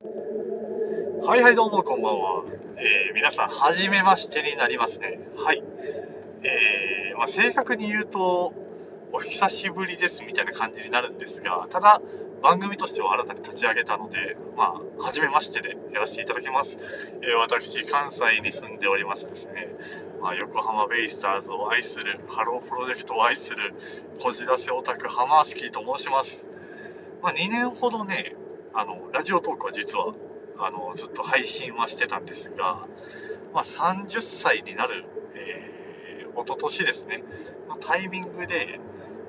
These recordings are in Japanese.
はいはいどうもこんばんは。えー、皆さん、はじめましてになりますね。はい。えー、まあ、正確に言うと、お久しぶりですみたいな感じになるんですが、ただ、番組としては新たに立ち上げたので、まあ、はじめましてでやらせていただきます。えー、私、関西に住んでおりますですね、まあ、横浜ベイスターズを愛する、ハロープロジェクトを愛する、こじらせオタク、ハマースキーと申します。まあ、2年ほどね、あの、ラジオトークは実はあのずっと配信はしてたんですが、まあ、30歳になる、えー、一昨年ですね、のタイミングで、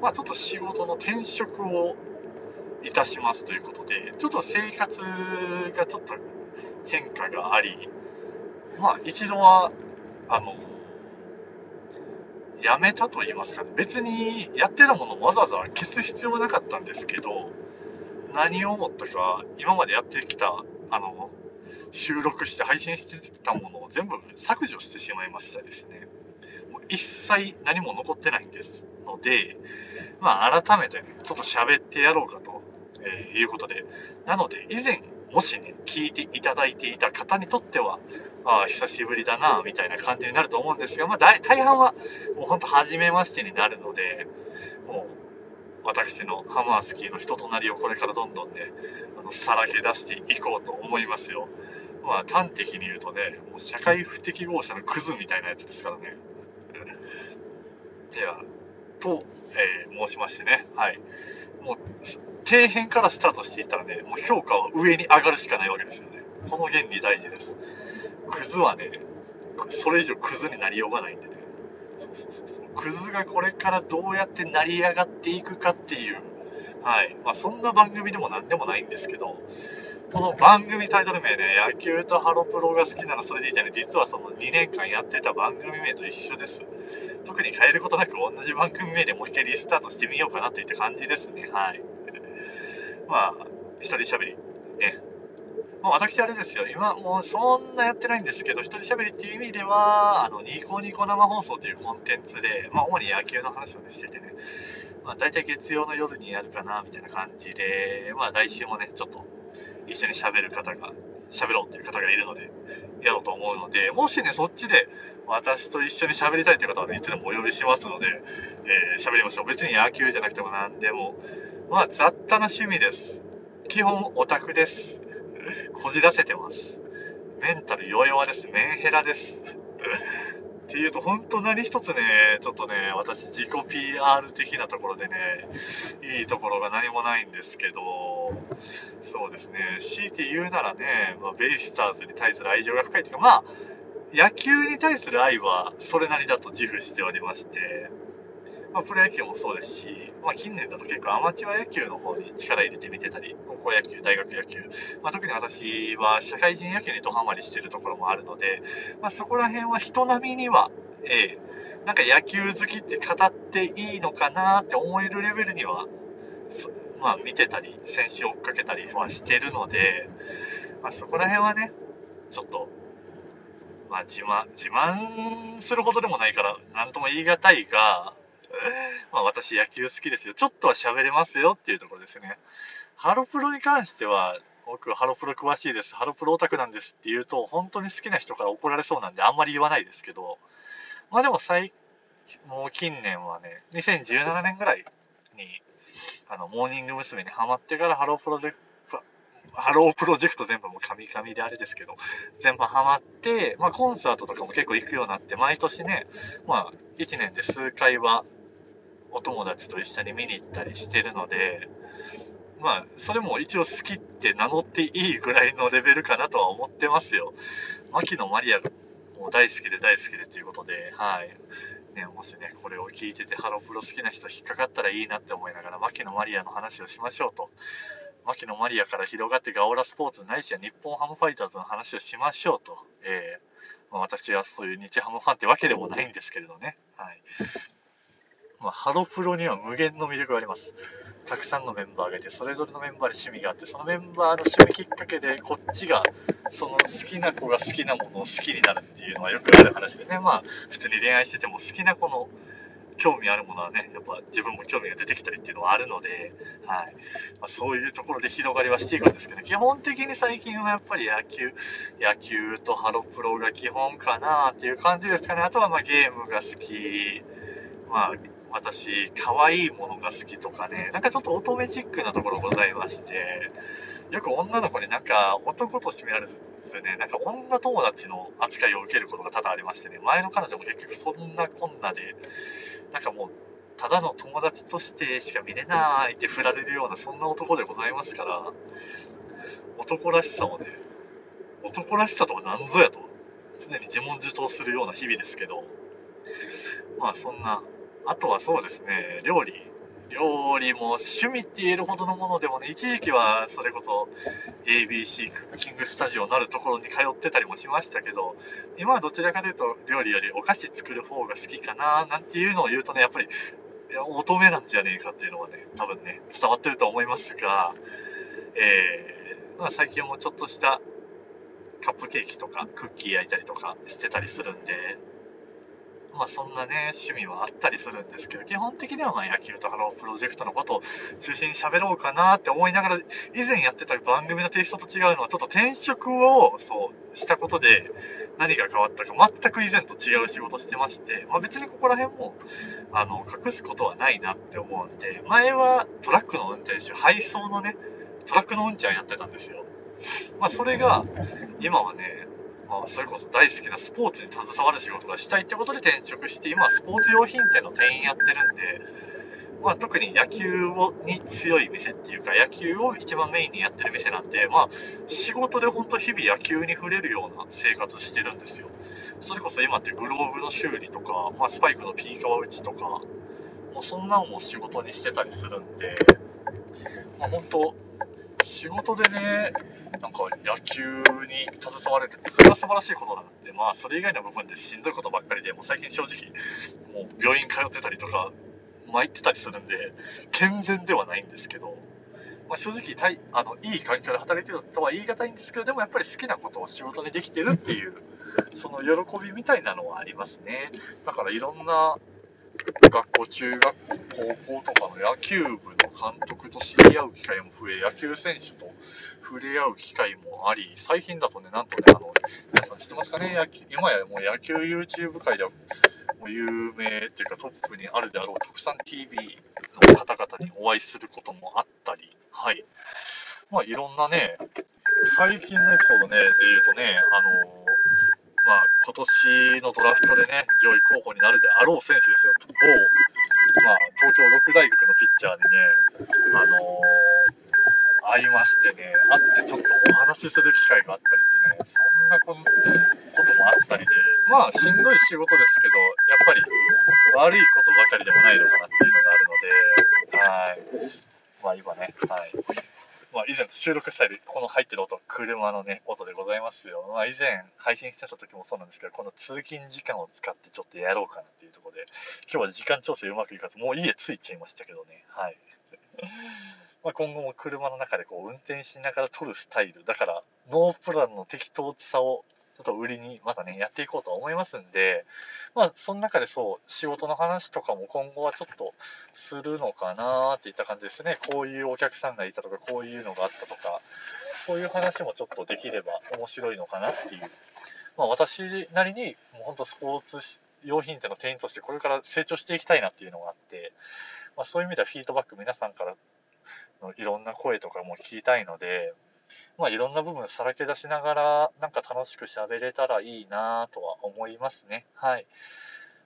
まあ、ちょっと仕事の転職をいたしますということで、ちょっと生活がちょっと変化があり、まあ、一度は、あの、やめたと言いますかね、別にやってたものをわざわざ消す必要はなかったんですけど、何を思ったか、今までやってきたあの、収録して配信してたものを全部削除してしまいましたですね。もう一切何も残ってないんですので、まあ改めて、ちょっと喋ってやろうかと、えー、いうことで、なので以前、もしね、聞いていただいていた方にとっては、ああ、久しぶりだな、みたいな感じになると思うんですが、まあ大大半は、もうほんと初めましてになるので、もう私のハマースキーの人となりをこれからどんどんね、あのさらけ出していこうと思いますよ。まあ端的に言うとね、もう社会不適合者のクズみたいなやつですからね。いや、と、えー、申しましてね、はい。もう、底辺からスタートしていったらね、もう評価は上に上がるしかないわけですよね。この原理大事です。クズはね、それ以上クズになりようがないんでね。そうそうそうそう。クズがこれからどうやって成り上がっていくかっていう、はい。まあ、そんな番組でも何でもないんですけど、この番組タイトル名ね、野球とハロプロが好きならそれでいいじゃない。実はその2年間やってた番組名と一緒です。特に変えることなく同じ番組名でもう一回リスタートしてみようかなといった感じですね。はい。まあ、一人喋り、ね、まあ、私あれですよ、今もうそんなやってないんですけど、一人喋りっていう意味では、あの、ニコニコ生放送というコンテンツで、まあ、主に野球の話を、ね、しててね、まあ、大体月曜の夜にやるかな、みたいな感じで、まあ、来週もね、ちょっと一緒に喋る方が、喋ろうっていう方がいるので、やろうと思うので、もしね、そっちで私と一緒に喋りたいという方は、ね、いつでもお呼びしますので、えー、喋りましょう。別に野球じゃなくても何でも、まあ、雑多な趣味です。基本オタクです。こじらせてます。メンタル弱々です。メンヘラです。っていうと、本当何一つね、ちょっとね、私自己 PR 的なところでね、いいところが何もないんですけど、そうですね、強いて言うならね、まあ、ベイスターズに対する愛情が深いというか、まあ、野球に対する愛はそれなりだと自負しておりまして、まあ、プロ野球もそうですし、まあ、近年だと結構アマチュア野球の方に力入れてみてたり、高校野球、大学野球、まあ、特に私は社会人野球にドハマりしてるところもあるので、まあ、そこら辺は人並みには、ええなんか野球好きって語っていいのかなって思えるレベルには、まあ、見てたり、選手を追っかけたりはしてるので、まあ、そこら辺はね、ちょっと、まあ、自慢、自慢するほどでもないから、なんとも言い難いが、まあ私野球好きですよ。ちょっとは喋れますよっていうところですね。ハロプロに関しては、僕ハロプロ詳しいです。ハロプロオタクなんですって言うと、本当に好きな人から怒られそうなんであんまり言わないですけど、まあでも最、もう近年はね、2017年ぐらいに、あの、モーニング娘。にハマってからハロープロジェクト、ハロープロジェクト全部もカミカミであれですけど、全部ハマって、まあコンサートとかも結構行くようになって、毎年ね、まあ1年で数回はお友達と一緒に見に行ったりしてるので、まあ、それも一応好きって名乗っていいぐらいのレベルかなとは思ってますよ。牧野マリアも大好きで大好きでということで、はい。ね、もしね、これを聞いててハロプロ好きな人引っかかったらいいなって思いながら、牧野マリアの話をしましょうと。牧野マリアから広がってガオラスポーツないしは日本ハムファイターズの話をしましょうと。えーまあ、私はそういう日ハムファンってわけでもないんですけれどね。はい。まあ、ハロプロには無限の魅力があります。たくさんのメンバーがいて、それぞれのメンバーで趣味があって、そのメンバーの趣味きっかけで、こっちが、その好きな子が好きなものを好きになるっていうのはよくある話でね、まあ、普通に恋愛してても好きな子の興味あるものはね、やっぱ自分も興味が出てきたりっていうのはあるので、はいまあ、そういうところで広がりはしていくんですけど、基本的に最近はやっぱり野球、野球とハロプロが基本かなっていう感じですかね。あとはまあゲームが好き、まあ私、可愛いものが好きとかね、なんかちょっと乙女チックなところございまして、よく女の子になんか男として見られずね、なんか女友達の扱いを受けることが多々ありましてね、前の彼女も結局そんなこんなで、なんかもう、ただの友達としてしか見れないって振られるような、そんな男でございますから、男らしさをね、男らしさとは何ぞやと、常に自問自答するような日々ですけど、まあそんな、あとはそうですね、料理。料理も趣味って言えるほどのものでもね、一時期はそれこそ ABC クッキングスタジオなるところに通ってたりもしましたけど、今はどちらかというと料理よりお菓子作る方が好きかななんていうのを言うとね、やっぱり乙女なんじゃねえかっていうのはね、多分ね、伝わってると思いますが、えー、まあ、最近もちょっとしたカップケーキとかクッキー焼いたりとかしてたりするんで、まあそんなね、趣味はあったりするんですけど、基本的にはま野球とハロープロジェクトのことを中心に喋ろうかなって思いながら、以前やってた番組のテイストと違うのは、ちょっと転職をそうしたことで何が変わったか、全く以前と違う仕事してまして、まあ別にここら辺もあの隠すことはないなって思うんで、前はトラックの運転手、配送のね、トラックの運ちゃんやってたんですよ。まあそれが、今はね、まあ、それこそ大好きなスポーツに携わる仕事がしたいってことで転職して、今はスポーツ用品店の店員やってるんで、まあ、特に野球をに強い店っていうか、野球を一番メインにやってる店なんで、まあ、仕事で本当日々野球に触れるような生活してるんですよ。それこそ今ってグローブの修理とか、まあ、スパイクのピーカワ打ちとか、もうそんなんも仕事にしてたりするんで、まあ、本当、仕事でね、なんか野球に携われるって、それは素晴らしいことだなんで、まあ、それ以外の部分でしんどいことばっかりで、もう最近正直、もう病院通ってたりとか、参ってたりするんで、健全ではないんですけど、まあ、正直たいあの、いい環境で働いてるとは言い難いんですけど、でもやっぱり好きなことを仕事にできてるっていう、その喜びみたいなのはありますね。だからいろんな学校、中学校、高校とかの野球部の監督と知り合う機会も増え、野球選手と触れ合う機会もあり、最近だとね、なんとね、あの、皆さん知ってますかね、野球今やもう野球 YouTube 界ではもう有名っていうかトップにあるであろう特産 TV の方々にお会いすることもあったり、はい。まあいろんなね、最近のエピソードね、で言うとね、あの、今年のドラフトでね、上位候補になるであろう選手ですよ。某、まあ、東京六大学のピッチャーにね、あのー、会いましてね、会ってちょっとお話しする機会があったりってね、そんなこともあったりで、まあ、しんどい仕事ですけど、やっぱり悪いことばかりでもないのかなっていうのがあるので、はい。まあ今ね、はい。以前収録したり、この入ってる音、車のね、音でございますよ。まあ、以前配信してた時もそうなんですけど、この通勤時間を使ってちょっとやろうかなっていうところで、今日は時間調整うまくいかず、もう家着いちゃいましたけどね。はい。ま今後も車の中でこう運転しながら撮るスタイル、だからノープランの適当さをちょっと売りにまたね、やっていこうと思いますんで、まあ、その中でそう、仕事の話とかも今後はちょっとするのかなっていった感じですね。こういうお客さんがいたとか、こういうのがあったとか、そういう話もちょっとできれば面白いのかなっていう。まあ、私なりに、もう本当スポーツ用品店の店員としてこれから成長していきたいなっていうのがあって、まあ、そういう意味ではフィードバック皆さんからのいろんな声とかも聞きたいので、まあ、いろんな部分さらけ出しながら、なんか楽しく喋れたらいいなとは思いますね。はい。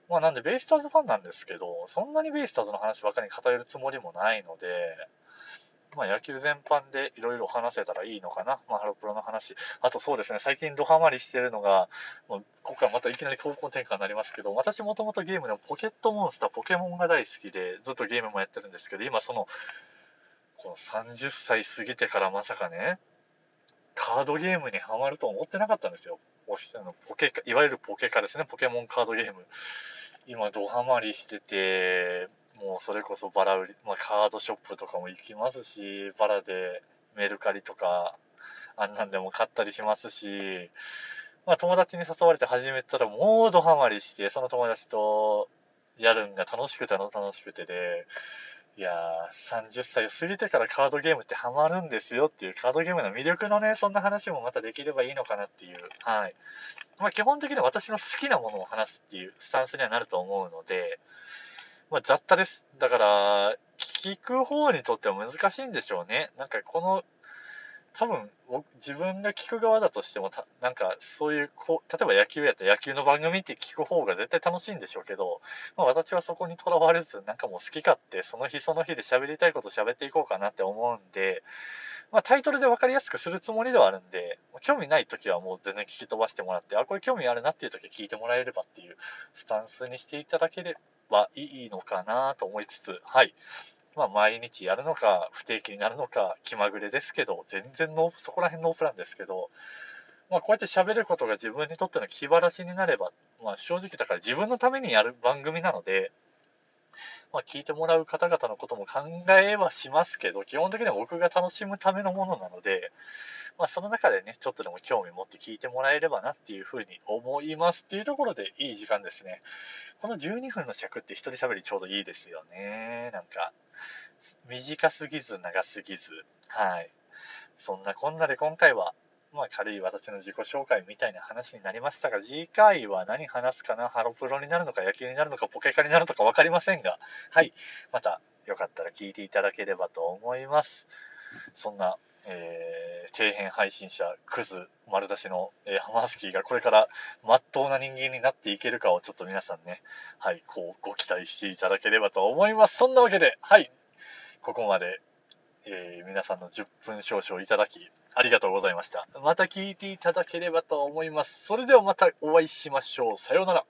まあ、なんで、ベイスターズファンなんですけど、そんなにベイスターズの話ばかりに語るつもりもないので、まあ、野球全般でいろいろ話せたらいいのかな。まあ、ハロプロの話。あとそうですね、最近ドハマりしてるのが、もうここからまたいきなり高校転換になりますけど、私もともとゲームでもポケットモンスター、ポケモンが大好きで、ずっとゲームもやってるんですけど、今その、この30歳過ぎてからまさかね、カードゲームにはまると思ってなかったんですよ。あのポケいわゆるポケカですね、ポケモンカードゲーム。今、ドハマりしてて、もうそれこそバラ売り、まあ、カードショップとかも行きますし、バラでメルカリとか、あんなんでも買ったりしますし、まあ、友達に誘われて始めたらもうドハマりして、その友達とやるんが楽しくて楽しくてで、いやー、30歳を過ぎてからカードゲームってハマるんですよっていう、カードゲームの魅力のね、そんな話もまたできればいいのかなっていう、はい。まあ、基本的に私の好きなものを話すっていうスタンスにはなると思うので、まあ、雑多です。だから、聞く方にとっては難しいんでしょうね。なんかこの多分自分が聞く側だとしてもなんかそういうこう例えば野球やったら野球の番組って聞く方が絶対楽しいんでしょうけど、まあ、私はそこにとらわれずなんかもう好き勝手その日その日で喋りたいこと喋っていこうかなって思うんで、まあ、タイトルで分かりやすくするつもりではあるんで興味ない時はもう全然聞き飛ばしてもらってあこれ興味あるなっていう時は聞いてもらえればっていうスタンスにしていただければいいのかなと思いつつはい。まあ、毎日やるのか、不定期になるのか、気まぐれですけど、全然ノそこら辺ノープランですけど、まあ、こうやって喋ることが自分にとっての気晴らしになれば、まあ、正直だから自分のためにやる番組なので、まあ、聞いてもらう方々のことも考えはしますけど、基本的には僕が楽しむためのものなので、まあ、その中でね、ちょっとでも興味持って聞いてもらえればなっていうふうに思いますっていうところでいい時間ですね。この12分の尺って一人喋りちょうどいいですよね。なんか、短すぎず長すぎず、はい。そんなこんなで今回は、まあ軽い私の自己紹介みたいな話になりましたが、次回は何話すかな？ハロプロになるのか野球になるのかポケカになるのか分かりませんが、はい。またよかったら聞いていただければと思います。そんな、えー、底辺配信者、クズ、丸出しの、えー、ハマースキーがこれから真っ当な人間になっていけるかをちょっと皆さんね、はい、こう、ご期待していただければと思います。そんなわけで、はい、ここまで、えー、皆さんの10分少々いただき、ありがとうございました。また聞いていただければと思います。それではまたお会いしましょう。さようなら。